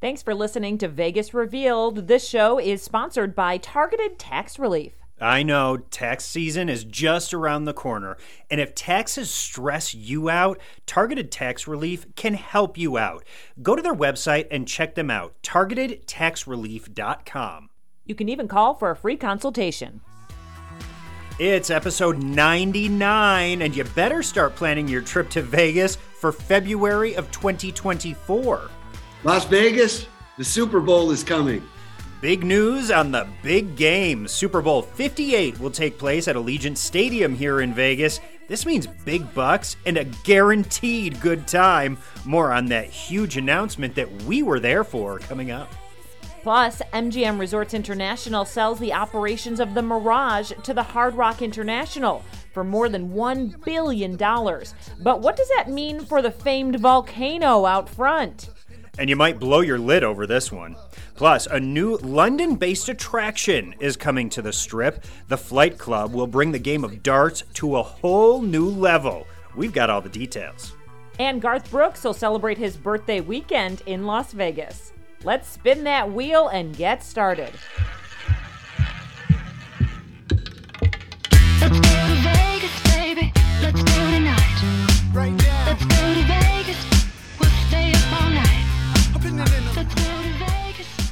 Thanks for listening to Vegas Revealed. This show is sponsored by Targeted Tax Relief. I know tax season is just around the corner, and if taxes stress you out, Targeted Tax Relief can help you out. Go to their website and check them out targetedtaxrelief.com. You can even call for a free consultation. It's episode 99, and you better start planning your trip to Vegas for February of 2024. Las Vegas, the Super Bowl is coming. Big news on the big game. Super Bowl 58 will take place at Allegiant Stadium here in Vegas. This means big bucks and a guaranteed good time. More on that huge announcement that we were there for coming up. Plus, MGM Resorts International sells the operations of the Mirage to the Hard Rock International for more than $1 billion. But what does that mean for the famed volcano out front? And you might blow your lid over this one. Plus, a new London based attraction is coming to the strip. The Flight Club will bring the game of darts to a whole new level. We've got all the details. And Garth Brooks will celebrate his birthday weekend in Las Vegas. Let's spin that wheel and get started. Let's go to Vegas, baby. Let's go tonight. Right now, Let's go to Vegas. We'll stay up all night.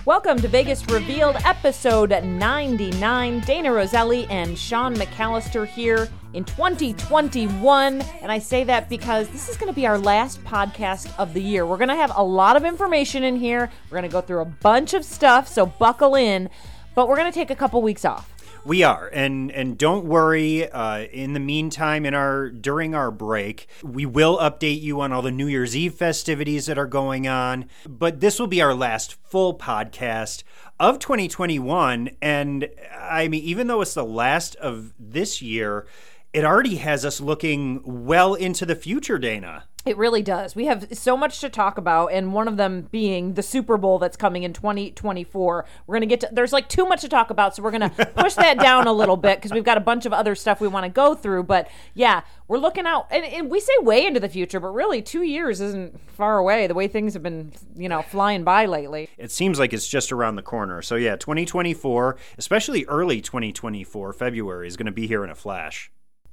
Welcome to Vegas Revealed, episode 99. Dayna Roselli and Sean McAllister here in 2021. And I say that because this is going to be our last podcast of the year. We're going to have a lot of information in here. We're going to go through a bunch of stuff, so buckle in. But we're going to take a couple weeks off. We are, and and don't worry. Uh, in the meantime, in our during our break, we will update you on all the New Year's Eve festivities that are going on. But this will be our last full podcast of 2021, and I mean, even though it's the last of this year, it already has us looking well into the future, Dayna. It really does. We have so much to talk about, and one of them being the Super Bowl that's coming in 2024. We're going to get to, there's like too much to talk about, so we're going to push that down a little bit because we've got a bunch of other stuff we want to go through. But yeah, we're looking out, and, and we say way into the future, but really two years isn't far away the way things have been, you know, flying by lately. It seems like it's just around the corner. So yeah, 2024, especially early 2024, February is going to be here in a flash.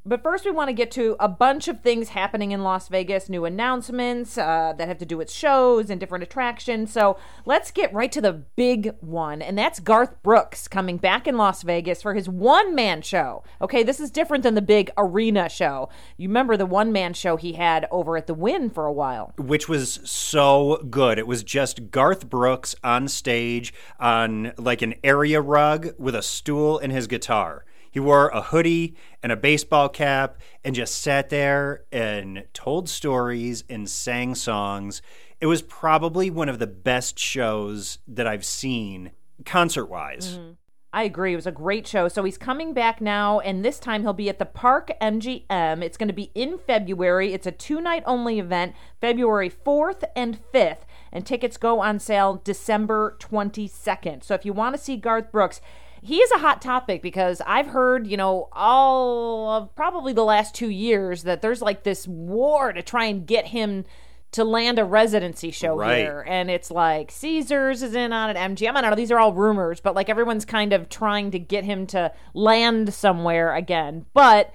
But first, we want to get to a bunch of things happening in Las Vegas, new announcements uh, that have to do with shows and different attractions. So let's get right to the big one, and that's Garth Brooks coming back in Las Vegas for his one man show. Okay, this is different than the big arena show. You remember the one man show he had over at the Wynn for a while. which was so good. It was just Garth Brooks on stage on like an area rug with a stool and his guitar. He wore a hoodie and a baseball cap and just sat there and told stories and sang songs. It was probably one of the best shows that I've seen concert wise. Mm-hmm. I agree. It was a great show. So he's coming back now, and this time he'll be at the Park MGM. It's going to be in February. It's a two night only event, February 4th and 5th, and tickets go on sale December 22nd. So if you want to see Garth Brooks, he is a hot topic because I've heard, you know, all of probably the last two years that there's like this war to try and get him to land a residency show Right. here. And it's like Caesars is in on it, MGM. I don't know. These are all rumors, but like everyone's kind of trying to get him to land somewhere again. But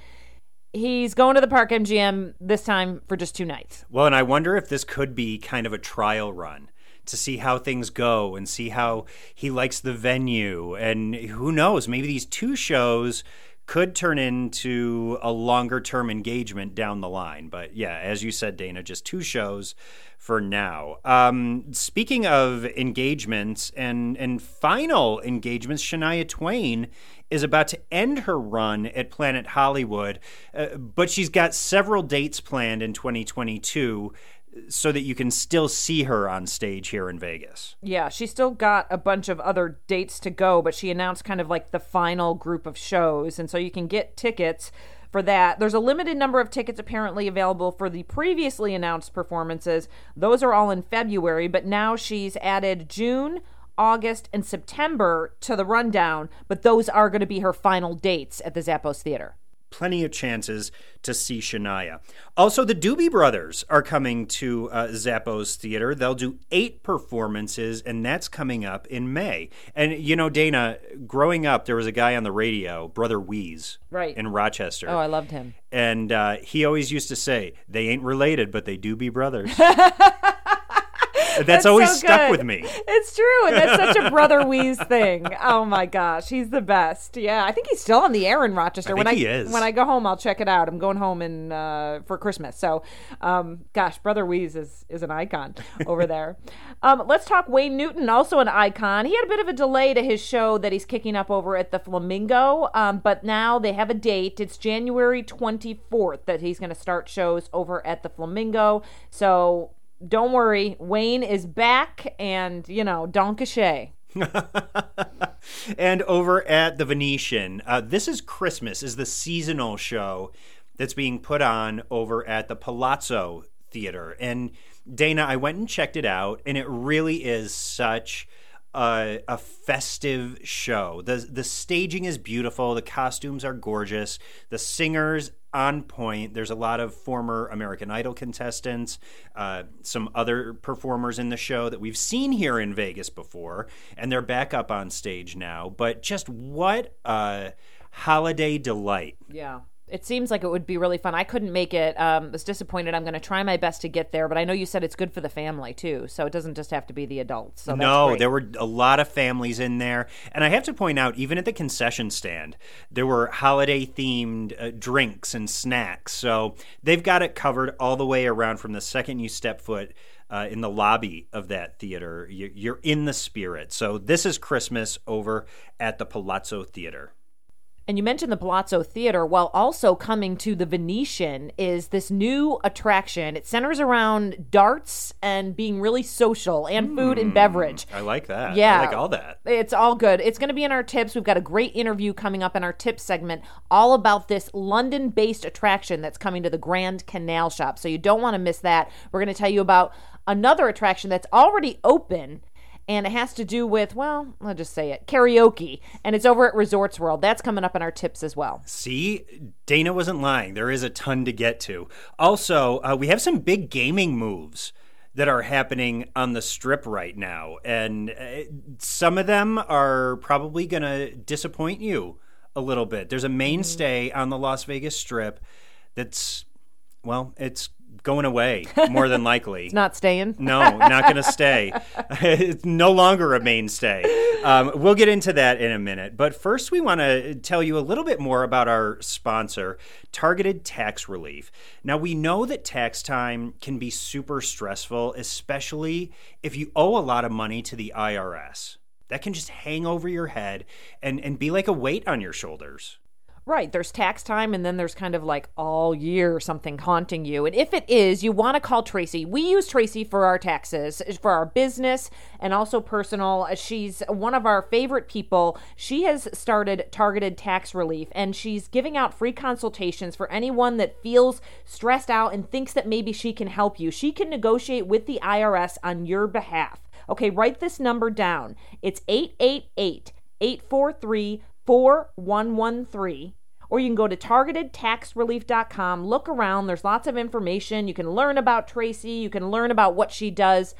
he's going to the Park MGM this time for just two nights. Well, and I wonder if this could be kind of a trial run to see how things go and see how he likes the venue. And who knows, maybe these two shows could turn into a longer term engagement down the line. But yeah, as you said, Dayna, just two shows for now. Um, speaking of engagements and, and final engagements, Shania Twain is about to end her run at Planet Hollywood, uh, but she's got several dates planned in 2022 so that you can still see her on stage here in Vegas. Yeah, she still got a bunch of other dates to go, but she announced kind of like the final group of shows. And so you can get tickets for that. There's a limited number of tickets apparently available for the previously announced performances. Those are all in February, but now she's added June. August and September to the rundown, but those are going to be her final dates at the Zappos Theater. Plenty of chances to see Shania. Also, the Doobie Brothers are coming to uh, Zappos Theater. They'll do eight performances, and that's coming up in May. And, you know, Dayna, growing up, there was a guy on the radio, Brother Wease, Right. in Rochester. Oh, I loved him. And uh, he always used to say, they ain't related, but they do be brothers. that's, always so stuck with me. It's true, and that's such a brother Wease thing. Oh my gosh, he's the best. Yeah, I think he's still on the air in Rochester. I when I is. when I go home, I'll check it out. I'm going home in uh, for Christmas, so um, gosh, brother Wease is is an icon over there. Um, let's talk Wayne Newton, also an icon. He had a bit of a delay to his show that he's kicking up over at the Flamingo, um, but now they have a date. It's January 24th that he's going to start shows over at the Flamingo. So don't worry, Wayne is back, and you know, Danke Schoen. and over at the Venetian, uh, this is Christmas is the seasonal show that's being put on over at the Palazzo Theater. And Dayna, I went and checked it out, and it really is such a, a festive show. the The staging is beautiful. The costumes are gorgeous. The singers on point. There's a lot of former American Idol contestants, uh, some other performers in the show that we've seen here in Vegas before, and they're back up on stage now. But just what a holiday delight! Yeah. It seems like it would be really fun. I couldn't make it. Um, was disappointed. I'm going to try my best to get there, but I know you said it's good for the family too, so it doesn't just have to be the adults. So no, great. there were a lot of families in there. And I have to point out, even at the concession stand, there were holiday themed uh, drinks and snacks. So they've got it covered all the way around from the second you step foot. Uh, in the lobby of that theater, you're in the spirit. So, this is Christmas over at the Palazzo Theater. And you mentioned the Palazzo Theater. Well, also coming to the Venetian is this new attraction. It centers around darts and being really social and food and hmm. beverage. I like that. Yeah. I like all that. It's all good. It's going to be in our tips. We've got a great interview coming up in our tips segment all about this London based attraction that's coming to the Grand Canal Shop. So you don't want to miss that. We're going to tell you about another attraction that's already open. And it has to do with, well, I'll just say it karaoke. And it's over at Resorts World. That's coming up in our tips as well. See, Dayna wasn't lying. There is a ton to get to. Also, uh, we have some big gaming moves that are happening on the strip right now. And uh, some of them are probably going to disappoint you a little bit. There's a mainstay on the Las Vegas strip that's, well, it's going away more than likely. It's not staying. No, not going to stay. it's no longer a mainstay. Um, we'll get into that in a minute. But first, we want to tell you a little bit more about our sponsor, Targeted Tax Relief. Now, we know that tax time can be super stressful, especially if you owe a lot of money to the IRS. That can just hang over your head and, and be like a weight on your shoulders. Right. There's tax time, and then there's kind of like all year something haunting you. And if it is, you want to call Tracy. We use Tracy for our taxes, for our business, and also personal. She's one of our favorite people. She has started targeted tax relief, and she's giving out free consultations for anyone that feels stressed out and thinks that maybe she can help you. She can negotiate with the IRS on your behalf. Okay, write this number down. It's 888 843 4113 or you can go to targetedtaxrelief.com look around there's lots of information you can learn about tracy you can learn about what she does.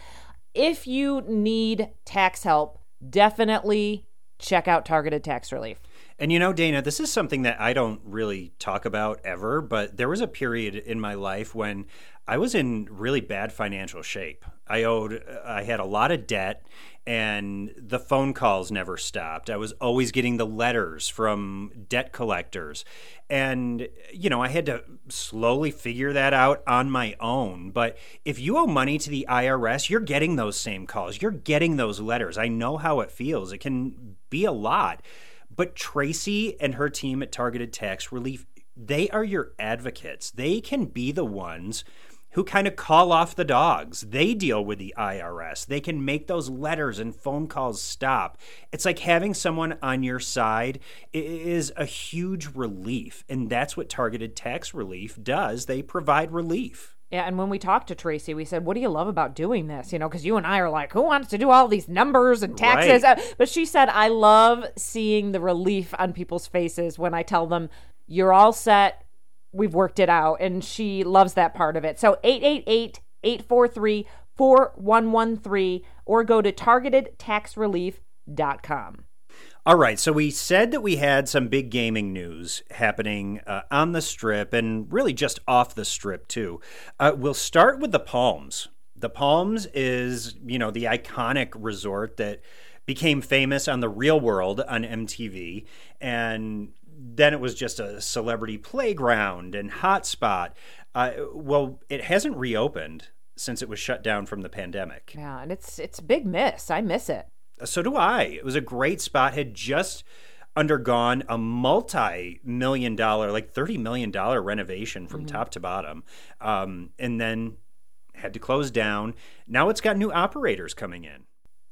If you need tax help definitely check out targeted tax relief. And you know, Dayna, this is something that I don't really talk about ever, but there was a period in my life when I was in really bad financial shape. I owed, I had a lot of debt, and the phone calls never stopped. I was always getting the letters from debt collectors. And, you know, I had to slowly figure that out on my own. But if you owe money to the IRS, you're getting those same calls, you're getting those letters. I know how it feels. It can be a lot. But Tracy and her team at Targeted Tax Relief, they are your advocates. They can be the ones who kind of call off the dogs. They deal with the IRS. They can make those letters and phone calls stop. It's like having someone on your side is a huge relief. And that's what Targeted Tax Relief does. They provide relief. Yeah, and when we talked to Tracy, we said, "What do you love about doing this?" You know, because you and I are like, "Who wants to do all these numbers and taxes?" Right. Uh, But she said, "I love seeing the relief on people's faces when I tell them you're all set. We've worked it out. And she loves that part of it. So 888 843 4113 or go to targetedtaxrelief.com. All right, so we said that we had some big gaming news happening uh, on the strip and really just off the strip, too. Uh, we'll start with the Palms. The Palms is, you know, the iconic resort that became famous on the real world on MTV. And then it was just a celebrity playground and hotspot. Uh, well, it hasn't reopened since it was shut down from the pandemic. Yeah, and it's it's a big miss. I miss it. So do I. It was a great spot. Had just undergone a multi-million dollar, like thirty million dollar renovation from top to bottom, um, and then had to close down. Now it's got new operators coming in.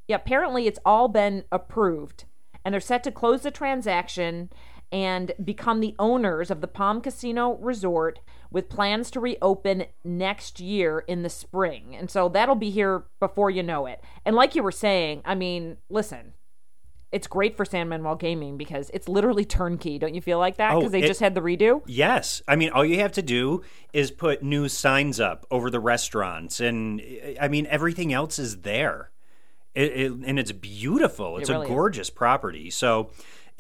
Yeah, apparently it's all been approved, and they're set to close the transaction and become the owners of the Palm Casino Resort with plans to reopen next year in the spring. And so that'll be here before you know it. And like you were saying, I mean, listen, it's great for San Manuel Gaming because it's literally turnkey. Don't you feel like that? Oh, Because they it- just had the redo? Yes. I mean, all you have to do is put new signs up over the restaurants, and I mean, everything else is there. It, it, and it's beautiful. It's really a is. gorgeous property. So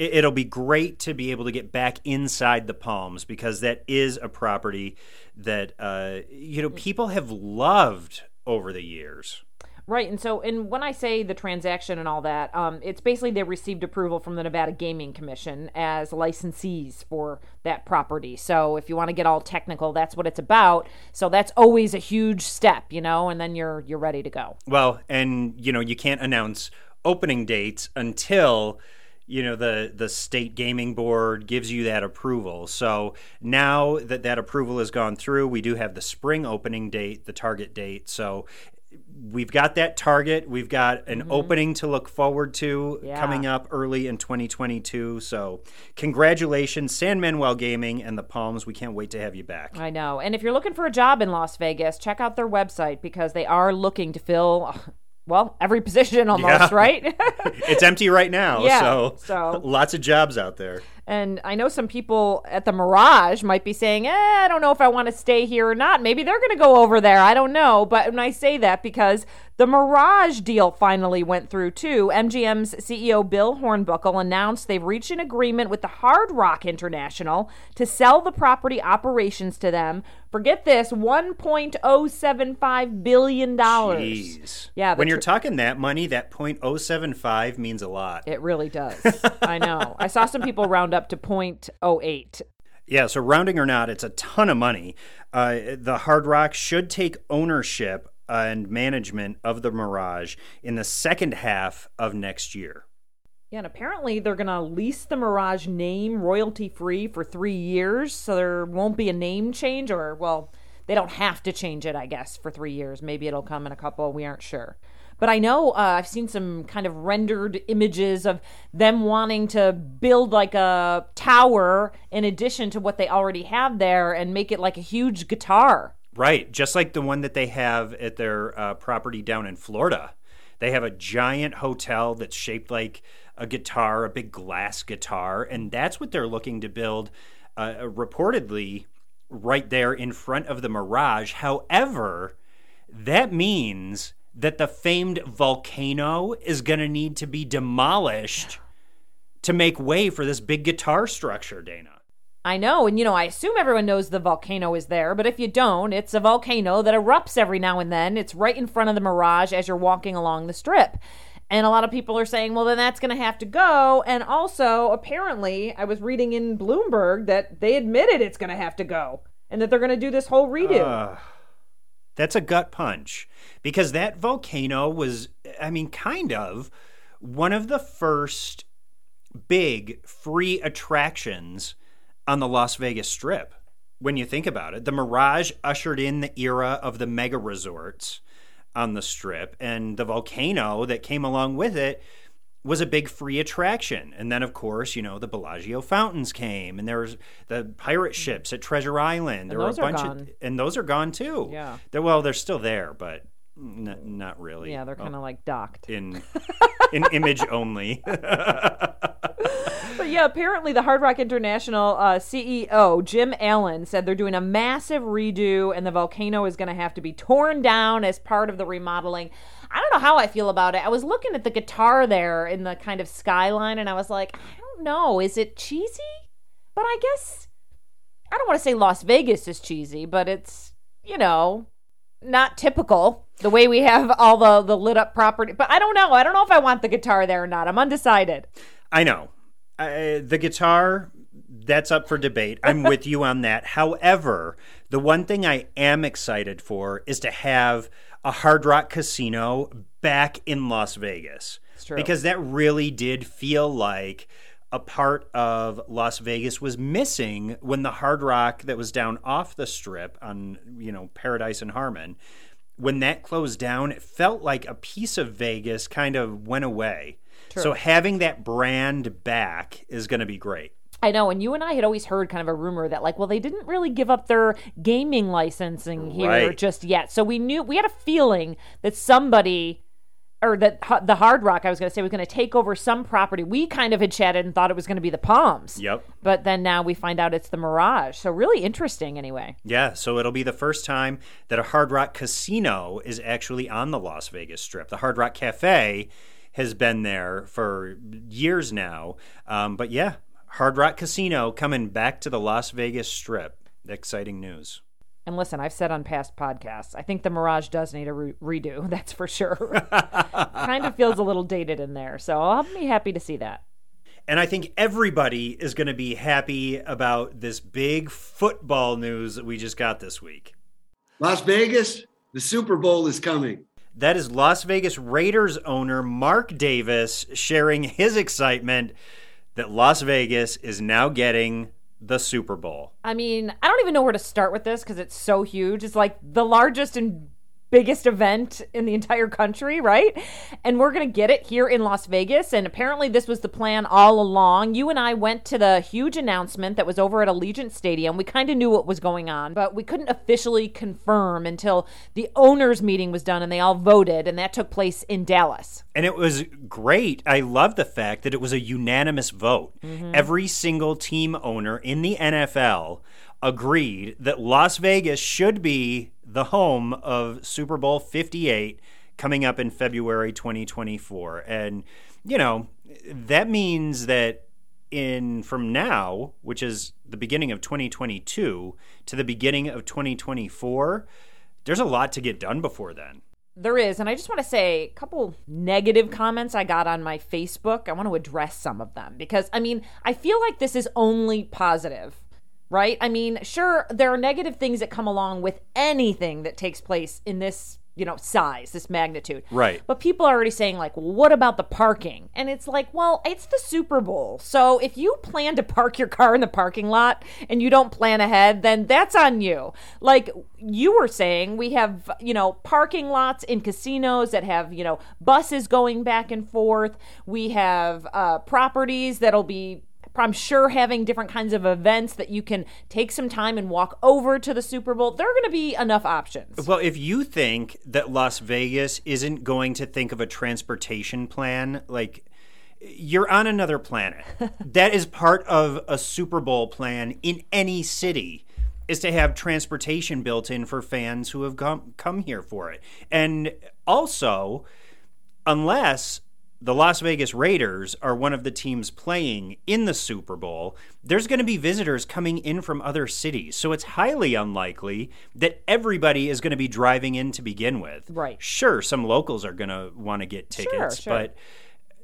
it, it'll be great to be able to get back inside the Palms because that is a property that, uh, you know, people have loved over the years. Right, and so, and when I say the transaction and all that, um, it's basically they received approval from the Nevada Gaming Commission as licensees for that property. So, if you want to get all technical, that's what it's about. So that's always a huge step, you know, and then you're you're ready to go. Well, and you know, you can't announce opening dates until you know the the state gaming board gives you that approval. So now that that approval has gone through, we do have the spring opening date, the target date. So we've got that target. We've got an mm-hmm. opening to look forward to Yeah. coming up early in 2022. So congratulations, San Manuel Gaming and the Palms. We can't wait to have you back. I know. And if you're looking for a job in Las Vegas, check out their website because they are looking to fill, well, every position almost, Yeah. right? it's empty right now, Yeah, so, so- lots of jobs out there. And I know some people at the Mirage might be saying, eh, I don't know if I want to stay here or not. Maybe they're going to go over there. I don't know. But when I say that, because the Mirage deal finally went through too, MGM's CEO Bill Hornbuckle announced they've reached an agreement with the Hard Rock International to sell the property operations to them. Forget this $1.075 billion. Jeez. Yeah, When you're tr- talking that money, that .075 means a lot. It really does. I know. I saw some people round up to .08. Yeah, so rounding or not, it's a ton of money. Uh, the Hard Rock should take ownership and management of the Mirage in the second half of next year. Yeah, and apparently they're going to lease the Mirage name royalty free for three years. So there won't be a name change, or, well, they don't have to change it, I guess, for three years. Maybe it'll come in a couple. We aren't sure. But I know uh, I've seen some kind of rendered images of them wanting to build like a tower in addition to what they already have there and make it like a huge guitar. Right, just like the one that they have at their uh, property down in Florida. They have a giant hotel that's shaped like a guitar, a big glass guitar, and that's what they're looking to build uh, reportedly right there in front of the Mirage. However, that means that the famed volcano is going to need to be demolished to make way for this big guitar structure, Dayna. I know, and you know, I assume everyone knows the volcano is there, but if you don't, it's a volcano that erupts every now and then. It's right in front of the Mirage as you're walking along the strip. And a lot of people are saying, well, then that's going to have to go. And also, apparently, I was reading in Bloomberg that they admitted it's going to have to go and that they're going to do this whole redo. That's a gut punch because that volcano was, I mean, kind of one of the first big free attractions on the Las Vegas Strip. When you think about it, the Mirage ushered in the era of the mega resorts on the Strip, and the volcano that came along with it was a big free attraction. And then, of course, you know, the Bellagio fountains came, and there was the pirate ships at Treasure Island. There those were a bunch of, and those are gone too. Yeah. They're, well, they're still there, but n- not really. yeah, they're kind of like docked. in in image only. But yeah, apparently the Hard Rock International uh, CEO, Jim Allen, said they're doing a massive redo and the volcano is going to have to be torn down as part of the remodeling. I don't know how I feel about it. I was looking at the guitar there in the kind of skyline and I was like, I don't know. Is it cheesy? But I guess, I don't want to say Las Vegas is cheesy, but it's, you know, not typical the way we have all the, the lit up property. But I don't know. I don't know if I want the guitar there or not. I'm undecided. I know. Uh, the guitar, that's up for debate. I'm with you on that. However, the one thing I am excited for is to have a Hard Rock casino back in Las Vegas. true. Because that really did feel like a part of Las Vegas was missing when the Hard Rock that was down off the strip on, you know, Paradise and Harmon, when that closed down, it felt like a piece of Vegas kind of went away. So having that brand back is going to be great. I know, and you and I had always heard kind of a rumor that, like, well, they didn't really give up their gaming licensing here Right. just yet. So we knew, we had a feeling that somebody, or that the Hard Rock, I was going to say, was going to take over some property. We kind of had chatted and thought it was going to be the Palms. Yep. But then now we find out it's the Mirage. So really interesting, anyway. Yeah, so it'll be the first time that a Hard Rock casino is actually on the Las Vegas Strip. The Hard Rock Cafe has been there for years now. Um, but yeah, Hard Rock Casino coming back to the Las Vegas Strip. Exciting news. And listen, I've said on past podcasts, I think the Mirage does need a re- redo. That's for sure. kind of feels a little dated in there. So I'll be happy to see that. And I think everybody is going to be happy about this big football news that we just got this week. Las Vegas, the Super Bowl is coming. That is Las Vegas Raiders owner Mark Davis sharing his excitement that Las Vegas is now getting the Super Bowl. I mean, I don't even know where to start with this because it's so huge. It's like the largest and biggest event in the entire country, right? And we're going to get it here in Las Vegas. And apparently, this was the plan all along. You and I went to the huge announcement that was over at Allegiant Stadium. We kind of knew what was going on, but we couldn't officially confirm until the owners' meeting was done and they all voted. And that took place in Dallas. And it was great. I love the fact that it was a unanimous vote. Mm-hmm. Every single team owner in the NFL agreed that Las Vegas should be the home of Super Bowl 58 coming up in February 2024. And, you know, that means that in from now, which is the beginning of 2022 to the beginning of 2024, there's a lot to get done before then. There is, and I just want to say a couple negative comments I got on my Facebook. I want to address some of them because I mean, I feel like this is only positive, right? I mean, sure, there are negative things that come along with anything that takes place in this, you know, size, this magnitude. Right. But people are already saying, like, well, what about the parking? And it's like, well, it's the Super Bowl. So if you plan to park your car in the parking lot and you don't plan ahead, then that's on you. Like you were saying, we have, you know, parking lots in casinos that have, you know, buses going back and forth. We have uh, properties that'll be I'm sure having different kinds of events that you can take some time and walk over to the Super Bowl. There are going to be enough options. Well, if you think that Las Vegas isn't going to think of a transportation plan, like you're on another planet. that is part of a Super Bowl plan in any city is to have transportation built in for fans who have come come here for it. And also, unless the Las Vegas Raiders are one of the teams playing in the Super Bowl, there's going to be visitors coming in from other cities. So it's highly unlikely that everybody is going to be driving in to begin with. Right. Sure, some locals are going to want to get tickets, sure. but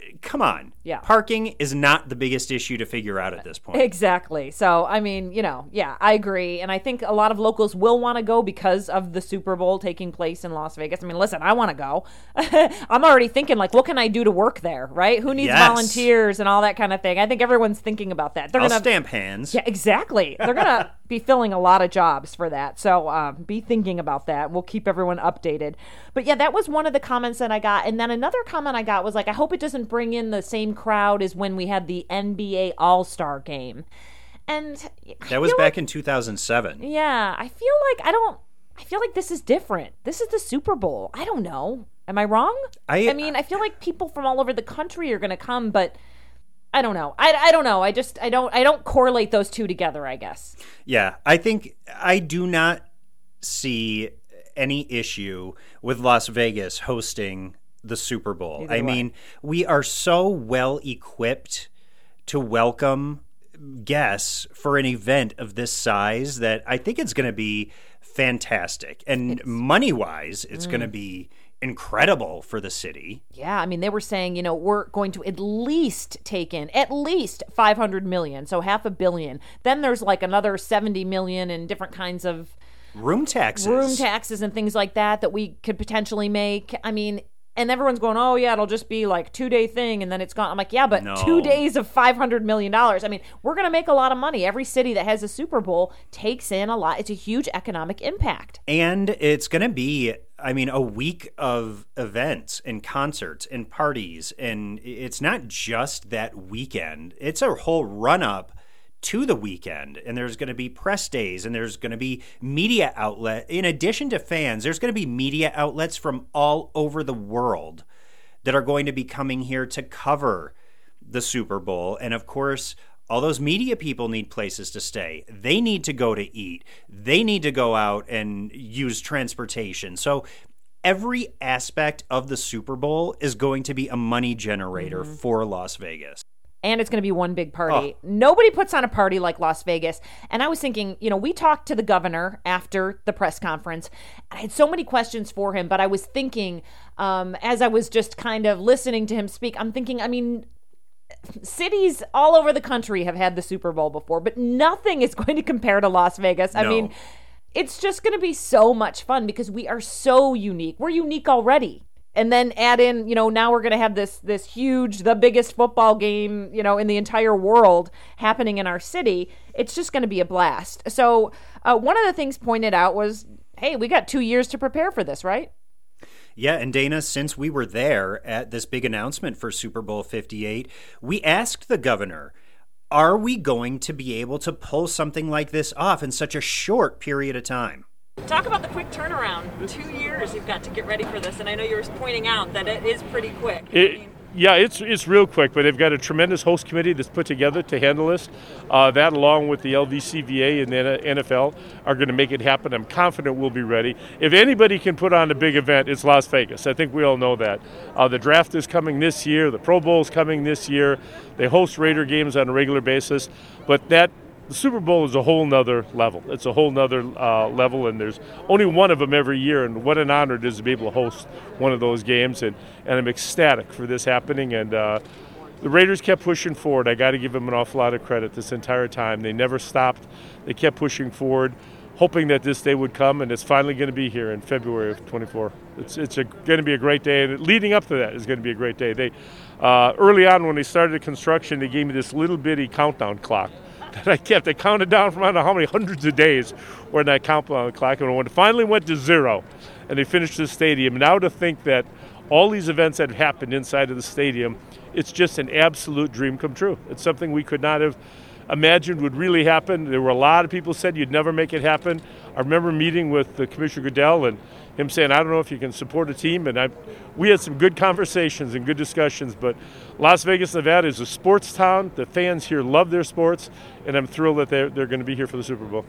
eh, come on. Yeah. Parking is not the biggest issue to figure out at this point. Exactly. So, I mean, you know, yeah, I agree. And I think a lot of locals will want to go because of the Super Bowl taking place in Las Vegas. I mean, listen, I want to go. I'm already thinking, like, what can I do to work there, right? Who needs Yes. volunteers and all that kind of thing? I think everyone's thinking about that. They're going to. stamp hands. Yeah, exactly. They're going to be filling a lot of jobs for that. So um, be thinking about that. We'll keep everyone updated. But yeah, that was one of the comments that I got. And then another comment I got was like, I hope it doesn't bring in the same crowd is when we had the NBA All Star game. And That was back like- in 2007. yeah, I feel like I don't. I feel like this is different. This is the Super Bowl. I don't know. Am I wrong? I- I mean, I feel like people from all over the country are going to come, but I don't know. I, I don't know. I just I don't I don't correlate those two together. I guess. Yeah, I think I do not see any issue with Las Vegas hosting the Super Bowl. I mean, we are so well equipped to welcome guests for an event of this size that I think it's going to be fantastic. And money wise, it's going Mm. to be incredible for the city. Yeah, I mean they were saying, you know, we're going to at least take in at least 500 million, so half a billion. Then there's like another 70 million in different kinds of Room taxes. room taxes and things like that that we could potentially make. I mean, and everyone's going, "Oh yeah, it'll just be like 2-day thing and then it's gone." I'm like, "Yeah, but No. 2 days of 500 million dollars. I mean, we're going to make a lot of money. Every city that has a Super Bowl takes in a lot. It's a huge economic impact." And it's going to be, I mean, a week of events and concerts and parties. And it's not just that weekend, it's a whole run up to the weekend. And there's going to be press days and there's going to be media outlet. In addition to fans, there's going to be media outlets from all over the world that are going to be coming here to cover the Super Bowl. And of course, all those media people need places to stay. They need to go to eat. They need to go out and use transportation. So every aspect of the Super Bowl is going to be a money generator mm-hmm. for Las Vegas. And it's going to be one big party. Nobody puts on a party like Las Vegas. And I was thinking, you know, we talked to the governor after the press conference. I had so many questions for him, but I was thinking, um, as I was just kind of listening to him speak, I'm thinking, I mean, cities all over the country have had the Super Bowl before, but nothing is going to compare to Las Vegas. I mean, it's just going to be so much fun because we are so unique. We're unique already. And then add in, you know, now we're going to have this this huge, the biggest football game, you know, in the entire world happening in our city. It's just going to be a blast. So, uh, one of the things pointed out was, hey, we got two years to prepare for this, right? Yeah, and Dayna, since we were there at this big announcement for Super Bowl 58, we asked the governor, are we going to be able to pull something like this off in such a short period of time? Talk about the quick turnaround. Two years you've got to get ready for this, and I know you were pointing out that it is pretty quick. It, yeah, it's it's real quick, but they've got a tremendous host committee that's put together to handle this. Uh, that, along with the LVCVA and the NFL, are going to make it happen. I'm confident we'll be ready. If anybody can put on a big event, it's Las Vegas. I think we all know that. Uh, the draft is coming this year. The Pro Bowl is coming this year. They host Raider games on a regular basis, but that the Super Bowl is a whole nother level. It's a whole nother uh, level, and there's only one of them every year. And what an honor it is to be able to host one of those games. And, and I'm ecstatic for this happening. And uh, the Raiders kept pushing forward. I got to give them an awful lot of credit this entire time. They never stopped. They kept pushing forward, hoping that this day would come, and it's finally going to be here in February of 24. It's it's going to be a great day, and leading up to that is going to be a great day. They uh, early on when they started the construction, they gave me this little bitty countdown clock that I kept. I counted down from I don't know how many hundreds of days when that countdown uh, clock, and when it finally went to zero, and they finished the stadium. Now to think that all these events that have happened inside of the stadium, it's just an absolute dream come true. It's something we could not have imagined would really happen. There were a lot of people said you'd never make it happen. I remember meeting with the Commissioner Goodell and him saying, "I don't know if you can support a team." And I, we had some good conversations and good discussions. But Las Vegas, Nevada, is a sports town. The fans here love their sports, and I'm thrilled that they're, they're going to be here for the Super Bowl.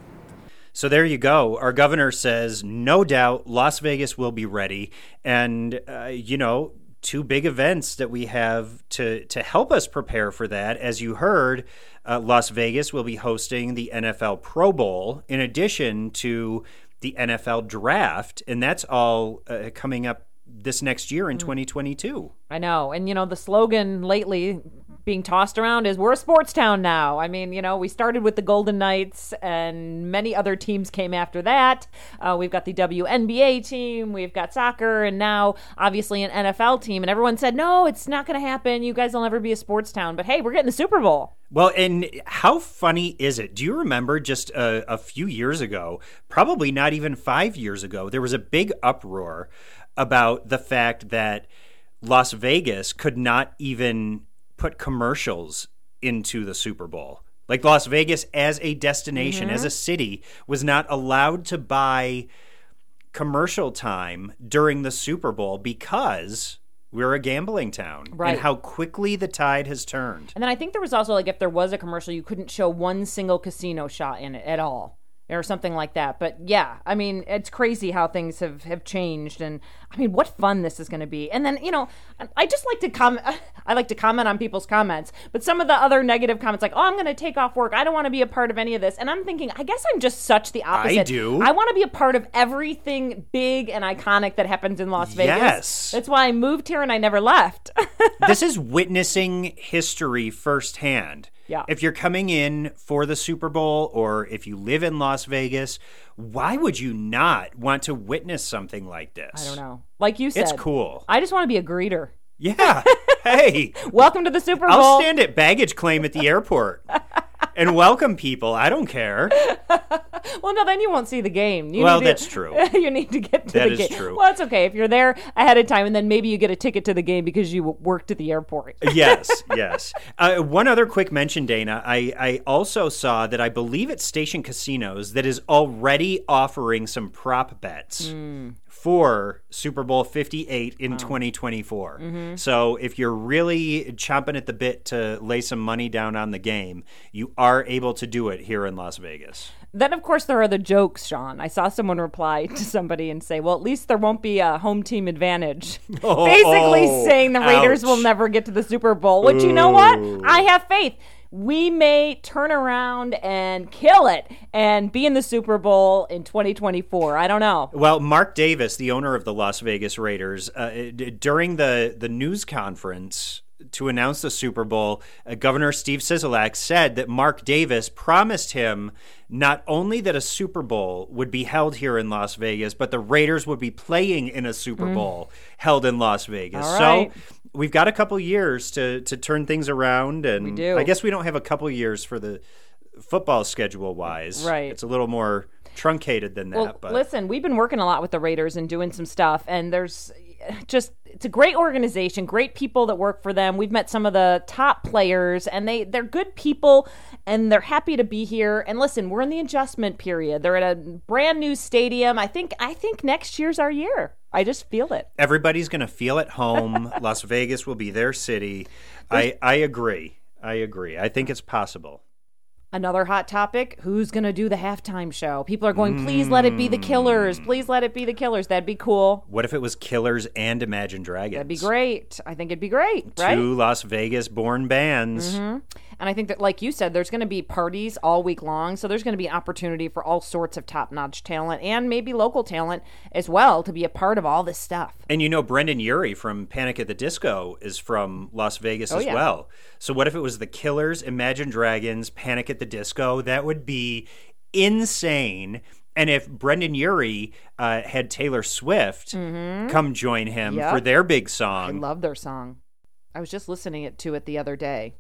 So there you go. Our governor says, no doubt, Las Vegas will be ready. And, uh, you know, two big events that we have to, to help us prepare for that. As you heard, uh, Las Vegas will be hosting the NFL Pro Bowl in addition to the NFL Draft. And that's all uh, coming up this next year in 2022. I know. And, you know, the slogan lately being tossed around is we're a sports town now. I mean, you know, we started with the Golden Knights and many other teams came after that. Uh, we've got the WNBA team, we've got soccer, and now obviously an NFL team. And everyone said, no, it's not going to happen. You guys will never be a sports town. But hey, we're getting the Super Bowl. Well, and how funny is it? Do you remember just a, a few years ago, probably not even five years ago, there was a big uproar about the fact that Las Vegas could not even put commercials into the Super Bowl. Like Las Vegas as a destination, as mm-hmm. a city, was not allowed to buy commercial time during the Super Bowl because we're a gambling town Right. and how quickly the tide has turned. And then I think there was also like if there was a commercial, you couldn't show one single casino shot in it at all. Or something like that. But yeah, I mean, it's crazy how things have, have changed. And I mean, what fun this is going to be. And then, you know, I just like to comment. I like to comment on people's comments. But some of the other negative comments, like, oh, I'm going to take off work. I don't want to be a part of any of this. And I'm thinking, I guess I'm just such the opposite. I do. I want to be a part of everything big and iconic that happens in Las Vegas. Yes. That's why I moved here and I never left. this is witnessing history firsthand. Yeah. If you're coming in for the Super Bowl or if you live in Las Vegas, why would you not want to witness something like this? I don't know. Like you said, It's cool. I just want to be a greeter. Yeah. hey, Welcome to the Super Bowl. I'll stand at baggage claim at the airport and welcome people. I don't care. Well, no, then you won't see the game. You Well, need to- that's true. you need to get to That the game. game. true. Well, it's okay if you're there ahead of time, and then maybe you get a ticket to the game because you worked at the airport. yes, yes. Uh, one other quick mention, Dayna. I, I also saw that I believe it's Station Casinos that is already offering some prop bets for Super Bowl 58 in 2024. Mm-hmm. So if you're really chomping at the bit to lay some money down on the game, you are able to do it here in Las Vegas. Then, of course, there are the jokes, Sean. I saw someone reply to somebody and say, "Well, at least there won't be a home team advantage." Oh, Basically, saying the oh, Raiders ouch. will never get to the Super Bowl. Which you know what? I have faith. We may turn around and kill it and be in the Super Bowl in 2024. I don't know. Well, Mark Davis, the owner of the Las Vegas Raiders, uh, d- during the, the news conference to announce the Super Bowl, uh, Governor Steve Sisolak said that Mark Davis promised him not only that a Super Bowl would be held here in Las Vegas, but the Raiders would be playing in a Super Bowl held in Las Vegas. Mm. Right. So we've got a couple years to to turn things around, and We do. I guess we don't have a couple years for the football schedule wise. Right. It's a little more truncated than that. Well, but listen, we've been working a lot with the Raiders and doing some stuff, and there's just it's a great organization, great people that work for them. We've met some of the top players, and they they're good people, and they're happy to be here. And listen, we're in the adjustment period. They're at a brand new stadium. I think I think next year's our year. I just feel it. everybody's going to feel at home. Las Vegas will be their city. I, I agree. I agree. I think it's possible. Another hot topic who's going to do the halftime show? People are going, please let it be the killers. Hmm. Please let it be the killers. That'd be cool. What if it was Killers and Imagine Dragons? That'd be great. I think it'd be great, right? Two Las Vegas born bands. Mm-hmm. And I think that, like you said, there's going to be parties all week long. So there's going to be opportunity for all sorts of top notch talent and maybe local talent as well to be a part of all this stuff. And you know, Brendon Urie from Panic at the Disco is from Las Vegas as yeah. well. So what if it was the Killers, Imagine Dragons, Panic at the Disco? That would be insane. And if Brendon Urie uh, had Taylor Swift come join him Yep. for their big song, I love their song. I was just listening it to it the other day.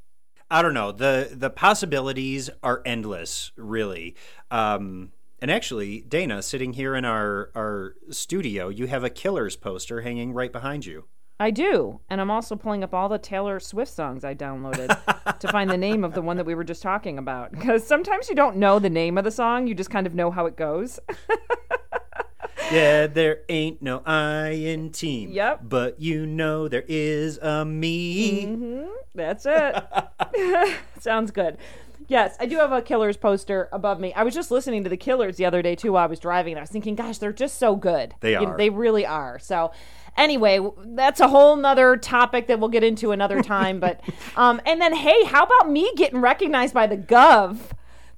I don't know. the The possibilities are endless, really. Um, and actually, Dayna, sitting here in our our studio, you have a Killers poster hanging right behind you. I do. And I'm also pulling up all the Taylor Swift songs I downloaded to find the name of the one that we were just talking about. Because sometimes you don't know the name of the song, you just kind of know how it goes. Yeah, there ain't no I in team. Yep. But you know there is a me. That's it. Sounds good. Yes, I do have a Killers poster above me. I was just listening to the Killers the other day too while I was driving, and I was thinking, gosh, they're just so good. They You know, are. they really are. So, anyway, that's a whole nother topic that we'll get into another time. but, um, and then, hey, how about me getting recognized by the Gov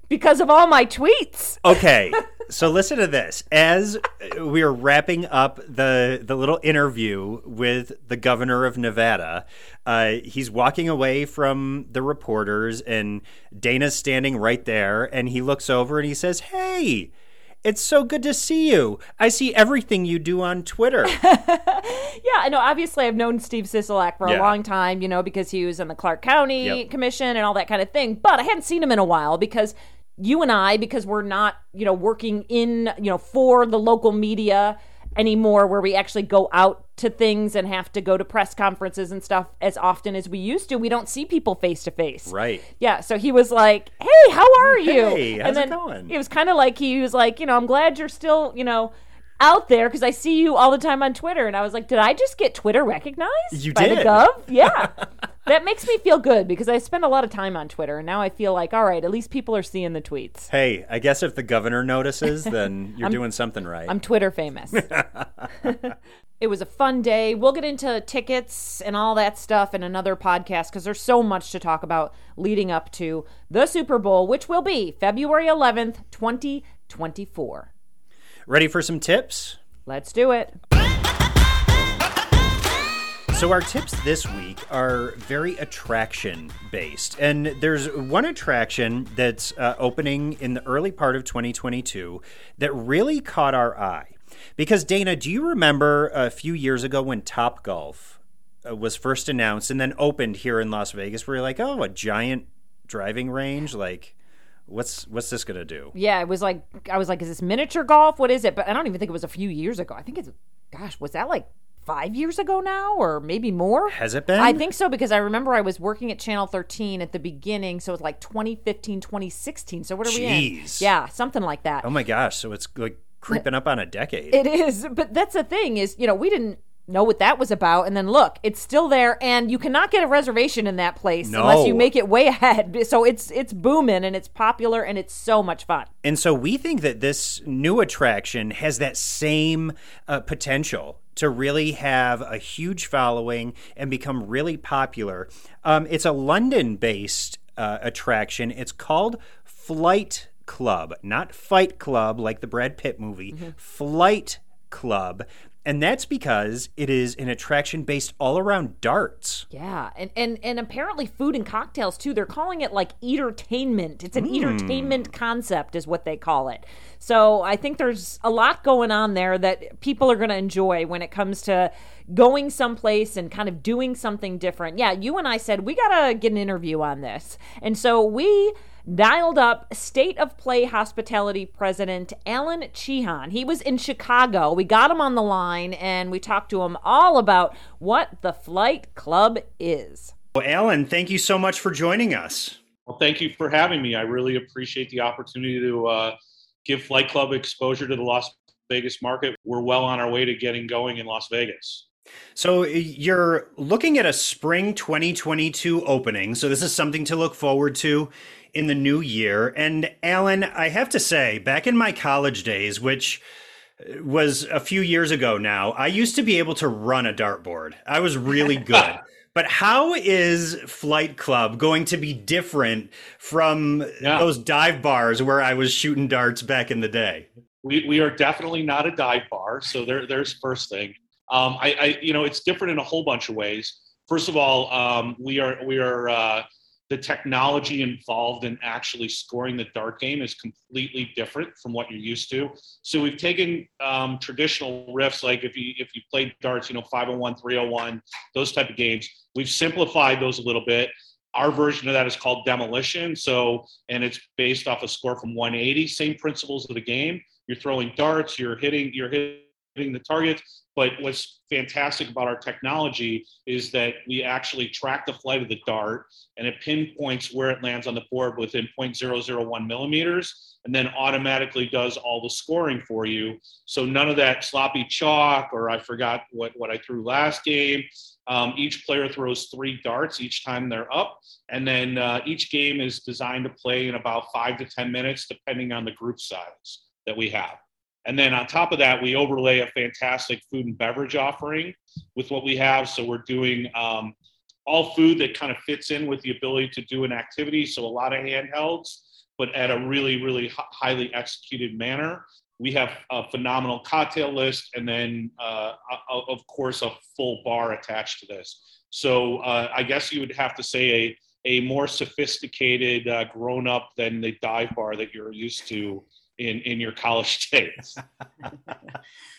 because of all my tweets? Okay. so listen to this. As we are wrapping up the the little interview with the governor of Nevada, uh, he's walking away from the reporters, and Dayna's standing right there, and he looks over and he says, "Hey." It's so good to see you. I see everything you do on Twitter. Yeah, I know. Obviously, I've known Steve Sisolak for a Yeah. long time, you know, because he was in the Clark County Yep. Commission and all that kind of thing. But I hadn't seen him in a while because you and I, because we're not, you know, working in, you know, for the local media anymore, where we actually go out to things and have to go to press conferences and stuff as often as we used to. We don't see people face to face. Right. Yeah. So he was like, "Hey, how are you?" Hey, how's and it then going? It was kind of like he was like, you know, I'm glad you're still, you know. out there because I see you all the time on Twitter, and I was like, did I just get Twitter recognized You by the did. Gov? Yeah. that makes me feel good because I spend a lot of time on Twitter, and now I feel like, all right, at least people are seeing the tweets. Hey, I guess if the governor notices, then you're doing something right. I'm Twitter famous. it was a fun day. We'll get into tickets and all that stuff in another podcast because there's so much to talk about leading up to the Super Bowl, which will be February 11th, 2024. Ready for some tips? Let's do it. So, our tips this week are very attraction based. And there's one attraction that's uh, opening in the early part of 2022 that really caught our eye. Because, Dayna, do you remember a few years ago when Top Golf uh, was first announced and then opened here in Las Vegas? Where you're like, oh, a giant driving range? Like, what's what's this gonna do? Yeah, it was like I was like, is this miniature golf? What is it? But I don't even think it was a few years ago. I think it's gosh, was that like five years ago now, or maybe more? Has it been? I think so because I remember I was working at Channel 13 at the beginning, so it's like 2015, 2016. So what are we in? Jeez. Yeah, something like that. Oh my gosh! So it's like creeping up on a decade. It is, but that's the thing is, you know, we didn't know what that was about, and then look, it's still there, and you cannot get a reservation in that place No. unless you make it way ahead. So it's it's booming and it's popular and it's so much fun. And so we think that this new attraction has that same uh, potential to really have a huge following and become really popular. Um, it's a London based uh, attraction. It's called Flight Club, not Fight Club like the Brad Pitt movie, Flight Club. And that's because it is an attraction based all around darts. Yeah, and and and apparently food and cocktails too. They're calling it like entertainment. It's an hmm. entertainment concept, is what they call it. So I think there's a lot going on there that people are going to enjoy when it comes to going someplace and kind of doing something different. Yeah, you and I said we got to get an interview on this, and so we dialed up State of Play Hospitality President Alan Chehan. He was in Chicago. We got him on the line and we talked to him all about what the Flight Club is. Well, Alan, thank you so much for joining us. Well, thank you for having me. I really appreciate the opportunity to uh, give Flight Club exposure to the Las Vegas market. We're well on our way to getting going in Las Vegas. So you're looking at a spring 2022 opening. So this is something to look forward to in the new year. And Alan, I have to say, back in my college days, which was a few years ago now, I used to be able to run a dartboard. I was really good. But how is Flight Club going to be different from Yeah. those dive bars where I was shooting darts back in the day? We, we are definitely not a dive bar, so there, there's first thing. Um, I, I, you know, it's different in a whole bunch of ways. First of all, um, we are we are uh, the technology involved in actually scoring the dart game is completely different from what you're used to. So we've taken um, traditional riffs like if you if you played darts, you know, 501, 301, those type of games. We've simplified those a little bit. Our version of that is called demolition. So and it's based off a score from 180. Same principles of the game. You're throwing darts. You're hitting. You're hitting the target. But what's fantastic about our technology is that we actually track the flight of the dart and it pinpoints where it lands on the board within 0.001 millimeters and then automatically does all the scoring for you. So none of that sloppy chalk or I forgot what, what I threw last game. Um, each player throws three darts each time they're up. And then uh, each game is designed to play in about five to 10 minutes, depending on the group size that we have. And then on top of that, we overlay a fantastic food and beverage offering with what we have. So we're doing um, all food that kind of fits in with the ability to do an activity. So a lot of handhelds, but at a really, really hi- highly executed manner. We have a phenomenal cocktail list, and then, uh, o- of course, a full bar attached to this. So uh, I guess you would have to say a a more sophisticated, uh, grown up than the dive bar that you're used to in in your college days.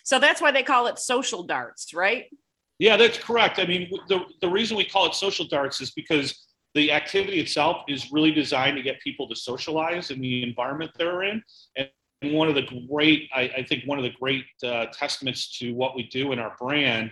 So that's why they call it social darts, right? Yeah, that's correct. I mean, the, the reason we call it social darts is because the activity itself is really designed to get people to socialize in the environment they're in. And one of the great, I, I think, one of the great uh, testaments to what we do in our brand,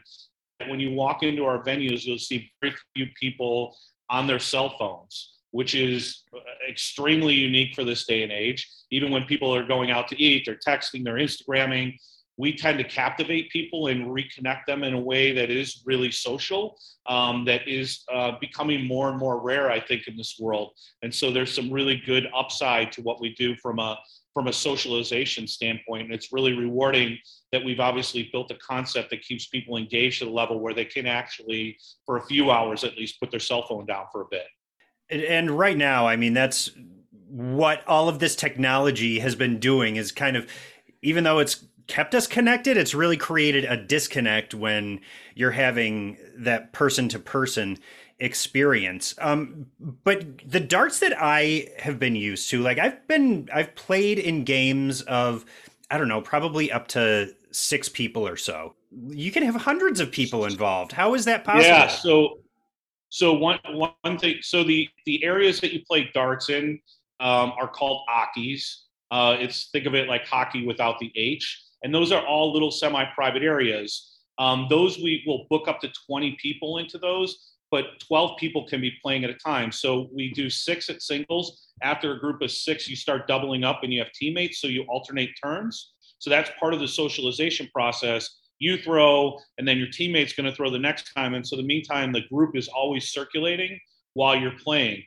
when you walk into our venues, you'll see very few people on their cell phones, which is uh, extremely unique for this day and age. Even when people are going out to eat, they're texting, they're Instagramming we tend to captivate people and reconnect them in a way that is really social, um, that is uh, becoming more and more rare, I think, in this world. And so there's some really good upside to what we do from a from a socialization standpoint. And it's really rewarding that we've obviously built a concept that keeps people engaged at a level where they can actually, for a few hours at least, put their cell phone down for a bit. And right now, I mean, that's what all of this technology has been doing is kind of, even though it's kept us connected, it's really created a disconnect when you're having that person to person experience. Um, but the darts that I have been used to, like I've been, I've played in games of, I don't know, probably up to six people or so. You can have hundreds of people involved. How is that possible? Yeah. So, so one one thing. So the the areas that you play darts in um, are called oches. Uh, it's think of it like hockey without the H, and those are all little semi-private areas. Um, those we will book up to 20 people into those but 12 people can be playing at a time. So we do six at singles. After a group of six, you start doubling up and you have teammates, so you alternate turns. So that's part of the socialization process. You throw, and then your teammate's going to throw the next time. And so, the meantime, the group is always circulating while you're playing.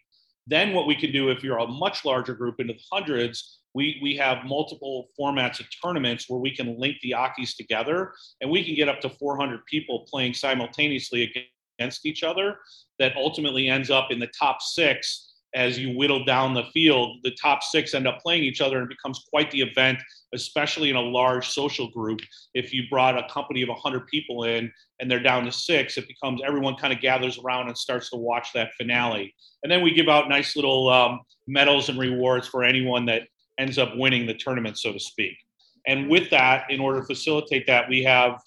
Then, what we can do if you're a much larger group into the hundreds, we, we have multiple formats of tournaments where we can link the oches together and we can get up to 400 people playing simultaneously against each other that ultimately ends up in the top six as you whittle down the field the top six end up playing each other and it becomes quite the event especially in a large social group if you brought a company of 100 people in and they're down to six it becomes everyone kind of gathers around and starts to watch that finale and then we give out nice little um, medals and rewards for anyone that ends up winning the tournament so to speak and with that in order to facilitate that we have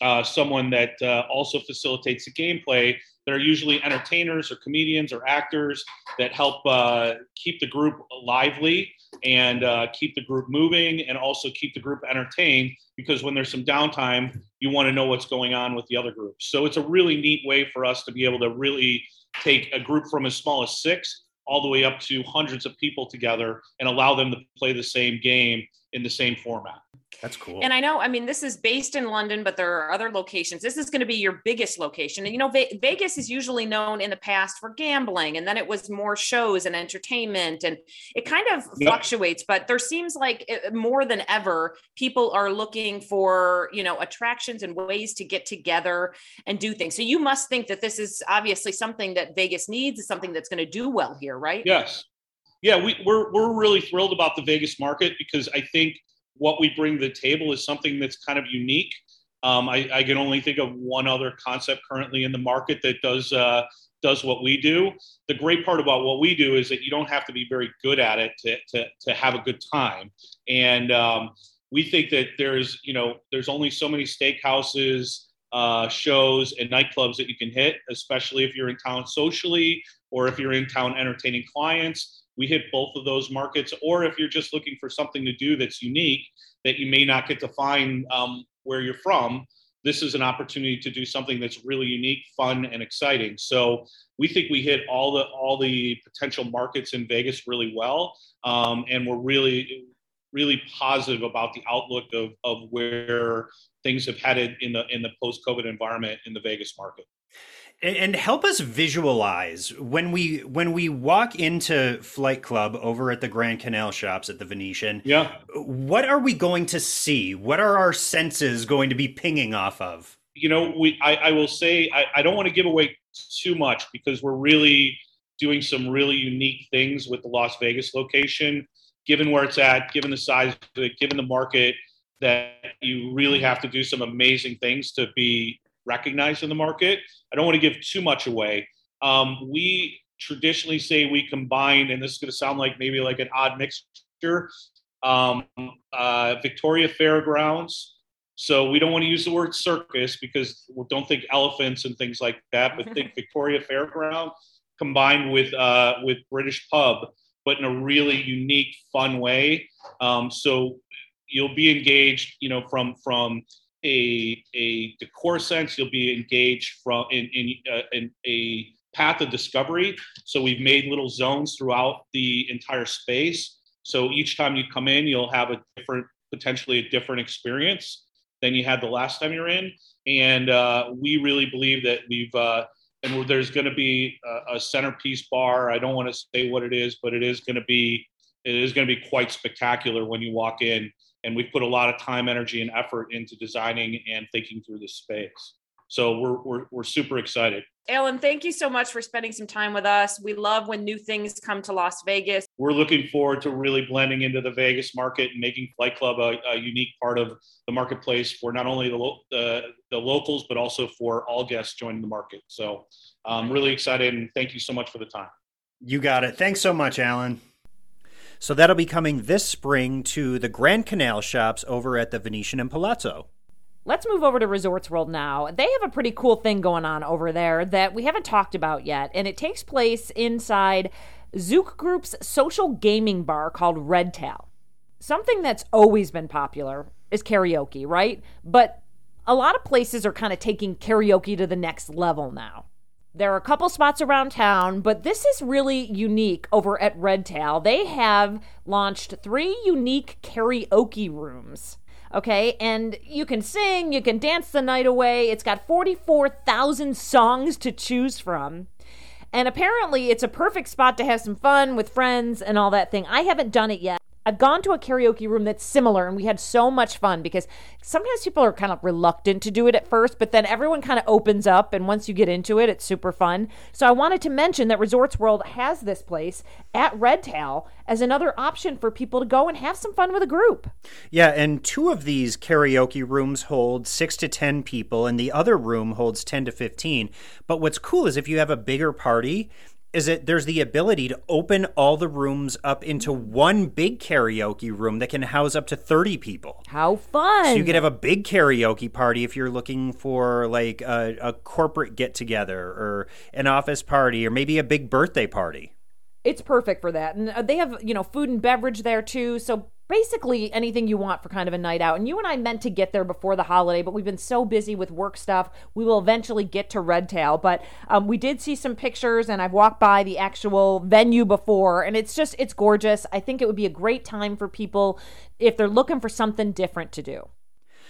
uh, someone that uh, also facilitates the gameplay. That are usually entertainers or comedians or actors that help uh, keep the group lively and uh, keep the group moving and also keep the group entertained because when there's some downtime, you want to know what's going on with the other groups. So it's a really neat way for us to be able to really take a group from as small as six all the way up to hundreds of people together and allow them to play the same game in the same format. That's cool. And I know, I mean, this is based in London, but there are other locations. This is going to be your biggest location. And, you know, Ve- Vegas is usually known in the past for gambling, and then it was more shows and entertainment, and it kind of yep. fluctuates. But there seems like it, more than ever, people are looking for, you know, attractions and ways to get together and do things. So you must think that this is obviously something that Vegas needs, is something that's going to do well here, right? Yes. Yeah, we, we're, we're really thrilled about the Vegas market because I think what we bring to the table is something that's kind of unique. Um, I, I, can only think of one other concept currently in the market that does uh, does what we do. The great part about what we do is that you don't have to be very good at it to to, to have a good time. And um, we think that there's you know there's only so many steakhouses, uh, shows, and nightclubs that you can hit, especially if you're in town socially or if you're in town entertaining clients we hit both of those markets. Or if you're just looking for something to do that's unique that you may not get to find um, where you're from, this is an opportunity to do something that's really unique, fun, and exciting. So we think we hit all the all the potential markets in Vegas really well, um, and we're really really positive about the outlook of, of where things have headed in the in the post COVID environment in the Vegas market and help us visualize when we when we walk into flight club over at the Grand Canal Shoppes at the venetian yeah. what are we going to see? What are our senses going to be pinging off of? You know we i, I will say I, I don't want to give away too much because we're really doing some really unique things with the las vegas location given where it's at given the size of it given the market that you really have to do some amazing things to be recognized in the market. I don't want to give too much away. Um, we traditionally say we combine, and this is going to sound like maybe like an odd mixture, um, uh, Victoria Fairgrounds. So we don't want to use the word circus because we don't think elephants and things like that, but think Victoria Fairground combined with uh, with British pub, but in a really unique, fun way. Um, so you'll be engaged, you know, from from a, a decor sense, you'll be engaged from in, in, uh, in a path of discovery. So we've made little zones throughout the entire space. So each time you come in, you'll have a different, potentially a different experience. than you had the last time you're in. And uh, we really believe that we've uh, and there's going to be a, a centerpiece bar. I don't want to say what it is, but it is going to be it is going to be quite spectacular when you walk in. And we've put a lot of time, energy, and effort into designing and thinking through this space. So we're we're, we're super excited. Alan, thank you so much for spending some time with us. We love when new things come to Las Vegas. We're looking forward to really blending into the Vegas market and making Flight Club a, a unique part of the marketplace for not only the, lo- the the locals but also for all guests joining the market. So I'm really excited and thank you so much for the time. You got it. Thanks so much, Alan. So that'll be coming this spring to the Grand Canal Shoppes over at the Venetian and Palazzo. Let's move over to Resorts World now. They have a pretty cool thing going on over there that we haven't talked about yet, and it takes place inside Zouk Group's social gaming bar called Red Tail. Something that's always been popular is karaoke, right? But a lot of places are kind of taking karaoke to the next level now. There are a couple spots around town, but this is really unique over at Red Tail. They have launched three unique karaoke rooms. Okay, and you can sing, you can dance the night away. It's got 44,000 songs to choose from. And apparently, it's a perfect spot to have some fun with friends and all that thing. I haven't done it yet. I've gone to a karaoke room that's similar, and we had so much fun because sometimes people are kind of reluctant to do it at first, but then everyone kind of opens up, and once you get into it, it's super fun. So I wanted to mention that Resorts World has this place at Red Tail as another option for people to go and have some fun with a group. Yeah, and two of these karaoke rooms hold six to 10 people, and the other room holds 10 to 15. But what's cool is if you have a bigger party, is that there's the ability to open all the rooms up into one big karaoke room that can house up to 30 people. How fun! So you could have a big karaoke party if you're looking for like a, a corporate get together or an office party or maybe a big birthday party. it's perfect for that. And uh, they have, you know, food and beverage there too. So basically anything you want for kind of a night out. And you and I meant to get there before the holiday, but we've been so busy with work stuff. We will eventually get to Red Tail. But um, we did see some pictures and I've walked by the actual venue before and it's just, it's gorgeous. I think it would be a great time for people if they're looking for something different to do.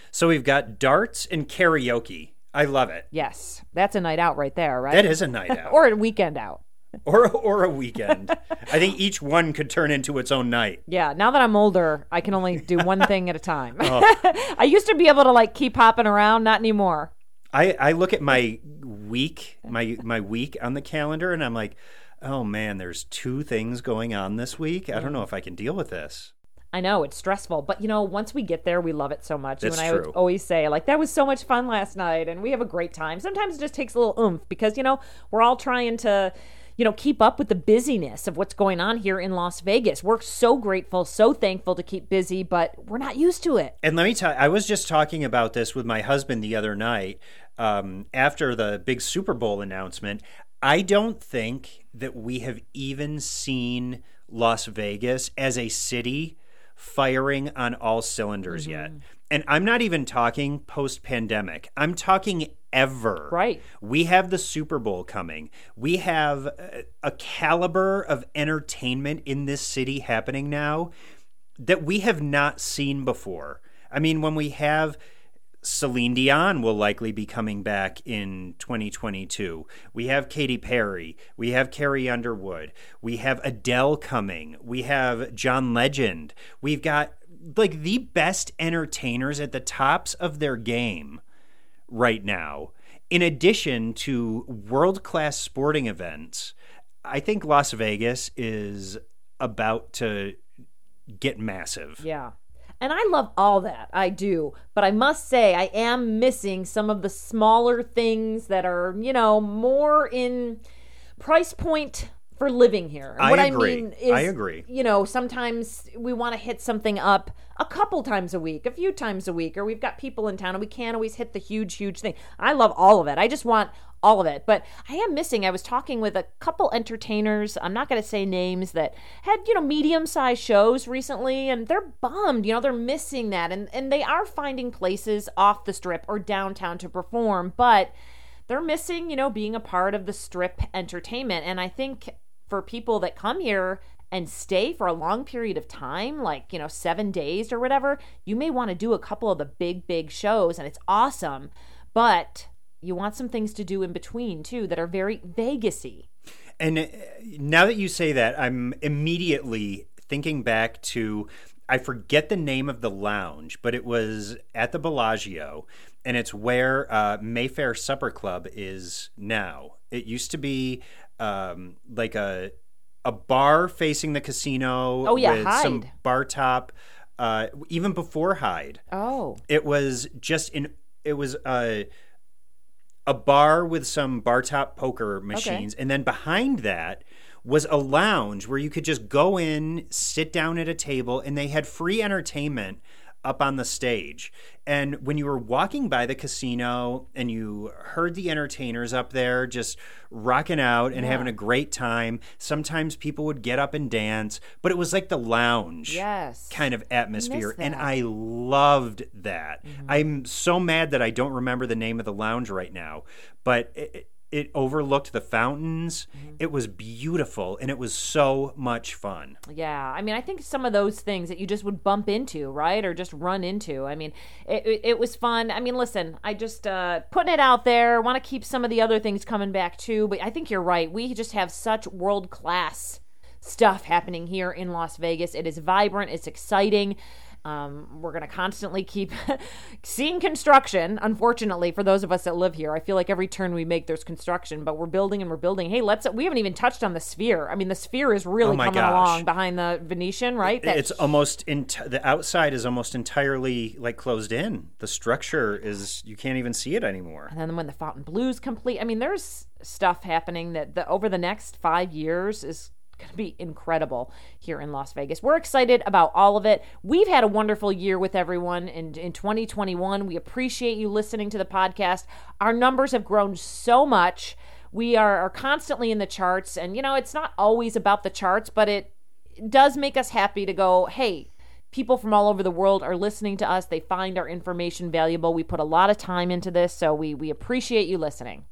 So we've got darts and karaoke. I love it. Yes, that's a night out right there, right? That is a night out. or a weekend out. or or a weekend. I think each one could turn into its own night. Yeah, now that I'm older, I can only do one thing at a time. Oh. I used to be able to like keep hopping around, not anymore. I I look at my week, my my week on the calendar and I'm like, "Oh man, there's two things going on this week. I don't know if I can deal with this." I know it's stressful, but you know, once we get there, we love it so much. That's and I true. always say, like, that was so much fun last night, and we have a great time. Sometimes it just takes a little oomph because you know we're all trying to, you know, keep up with the busyness of what's going on here in Las Vegas. We're so grateful, so thankful to keep busy, but we're not used to it. And let me tell you, I was just talking about this with my husband the other night um, after the big Super Bowl announcement. I don't think that we have even seen Las Vegas as a city firing on all cylinders yet. And I'm not even talking post pandemic, I'm talking ever. Right. We have the Super Bowl coming. We have a, a caliber of entertainment in this city happening now that we have not seen before. I mean, when we have Celine Dion will likely be coming back in 2022. We have Katy Perry. We have Carrie Underwood. We have Adele coming. We have John Legend. We've got like the best entertainers at the tops of their game right now. In addition to world class sporting events, I think Las Vegas is about to get massive. Yeah. And I love all that. I do. But I must say, I am missing some of the smaller things that are, you know, more in price point for living here. And I what agree. I mean is, I agree. You know, sometimes we want to hit something up a couple times a week, a few times a week, or we've got people in town and we can't always hit the huge, huge thing. I love all of it. I just want all of it. But I am missing. I was talking with a couple entertainers. I'm not going to say names that had, you know, medium sized shows recently, and they're bummed. You know, they're missing that. And, and they are finding places off the strip or downtown to perform, but they're missing, you know, being a part of the strip entertainment. And I think for people that come here and stay for a long period of time, like, you know, seven days or whatever, you may want to do a couple of the big, big shows and it's awesome. But you want some things to do in between too that are very Vegasy. And uh, now that you say that, I'm immediately thinking back to I forget the name of the lounge, but it was at the Bellagio, and it's where uh, Mayfair Supper Club is now. It used to be um, like a a bar facing the casino Oh, yeah, with some bar top. Uh, even before Hyde, Oh. it was just in. It was a a bar with some bar top poker machines, and then behind that was a lounge where you could just go in, sit down at a table, and they had free entertainment up on the stage. And when you were walking by the casino and you heard the entertainers up there just rocking out and having a great time, sometimes people would get up and dance, but it was like the lounge Yes. kind of atmosphere and that. Mm-hmm. I loved that. I'm so mad that I don't remember the name of the lounge right now, but it, it overlooked the fountains. Mm-hmm. It was beautiful and it was so much fun. Yeah, I mean, I think some of those things that you just would bump into, right, or just run into. I mean, it, it, it was fun. I mean, listen, I just uh, putting it out there. Want to keep some of the other things coming back too, but I think you're right. We just have such world class stuff happening here in Las Vegas. It is vibrant. It's exciting. Um, we're going to constantly keep seeing construction. Unfortunately, for those of us that live here, I feel like every turn we make, there's construction. But we're building and we're building. Hey, let's. We haven't even touched on the sphere. I mean, the sphere is really Oh coming gosh. along behind the Venetian, right? That- it's almost ent- the outside is almost entirely like closed in. The structure is you can't even see it anymore. and then when the Fontainebleau's complete, I mean, there's stuff happening that the, over the next five years is going to be incredible here in Las Vegas. We're excited about all of it. We've had a wonderful year with everyone in, in 2021. We appreciate you listening to the podcast. Our numbers have grown so much. We are, are constantly in the charts, and you know, it's not always about the charts, but it does make us happy to go, hey, people from all over the world are listening to us. They find our information valuable. We put a lot of time into this, so we, we appreciate you listening.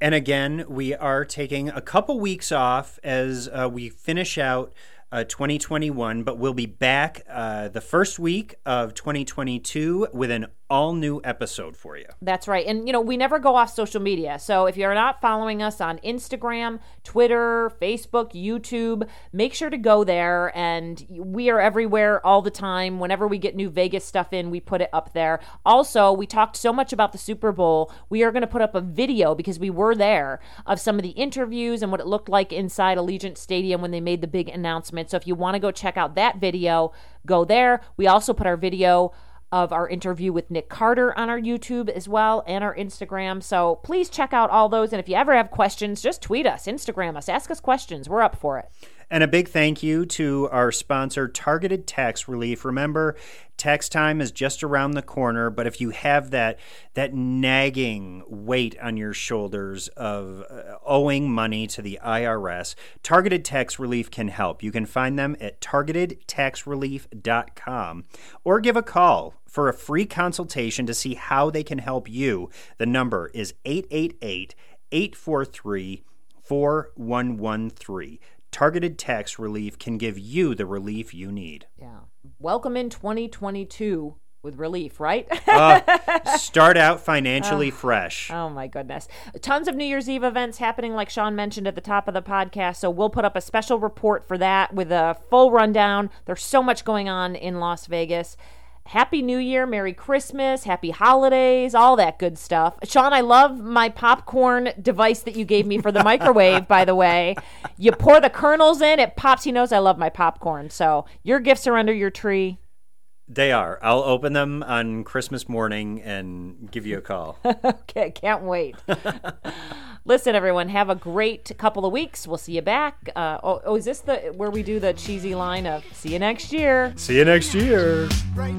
And again, we are taking a couple weeks off as uh, we finish out uh, 2021, but we'll be back uh, the first week of 2022 with an all new episode for you. That's right. And, you know, we never go off social media. So if you're not following us on Instagram, Twitter, Facebook, YouTube, make sure to go there. And we are everywhere all the time. Whenever we get new Vegas stuff in, we put it up there. Also, we talked so much about the Super Bowl. We are going to put up a video because we were there of some of the interviews and what it looked like inside Allegiant Stadium when they made the big announcement. So if you want to go check out that video, go there. We also put our video of our interview with Nick Carter on our YouTube as well and our Instagram. So please check out all those. And if you ever have questions, just tweet us, Instagram us, ask us questions. We're up for it. And a big thank you to our sponsor, Targeted Tax Relief. Remember, tax time is just around the corner, but if you have that that nagging weight on your shoulders of uh, owing money to the IRS, Targeted Tax Relief can help. You can find them at targetedtaxrelief.com or give a call for a free consultation to see how they can help you. The number is 888 843 4113. Targeted tax relief can give you the relief you need. Yeah. Welcome in 2022 with relief, right? Uh, start out financially fresh. Oh my goodness. Tons of New Year's Eve events happening, like Sean mentioned at the top of the podcast. So we'll put up a special report for that with a full rundown. There's so much going on in Las Vegas. Happy New Year, Merry Christmas, Happy Holidays, all that good stuff. Sean, I love my popcorn device that you gave me for the microwave, by the way. You pour the kernels in, it pops. He knows I love my popcorn. So your gifts are under your tree. They are. I'll open them on Christmas morning and give you a call. Okay, can't wait. Listen, everyone, have a great couple of weeks. We'll see you back. Uh, oh, oh, is this the where we do the cheesy line of "See you next year"? See you next year. Right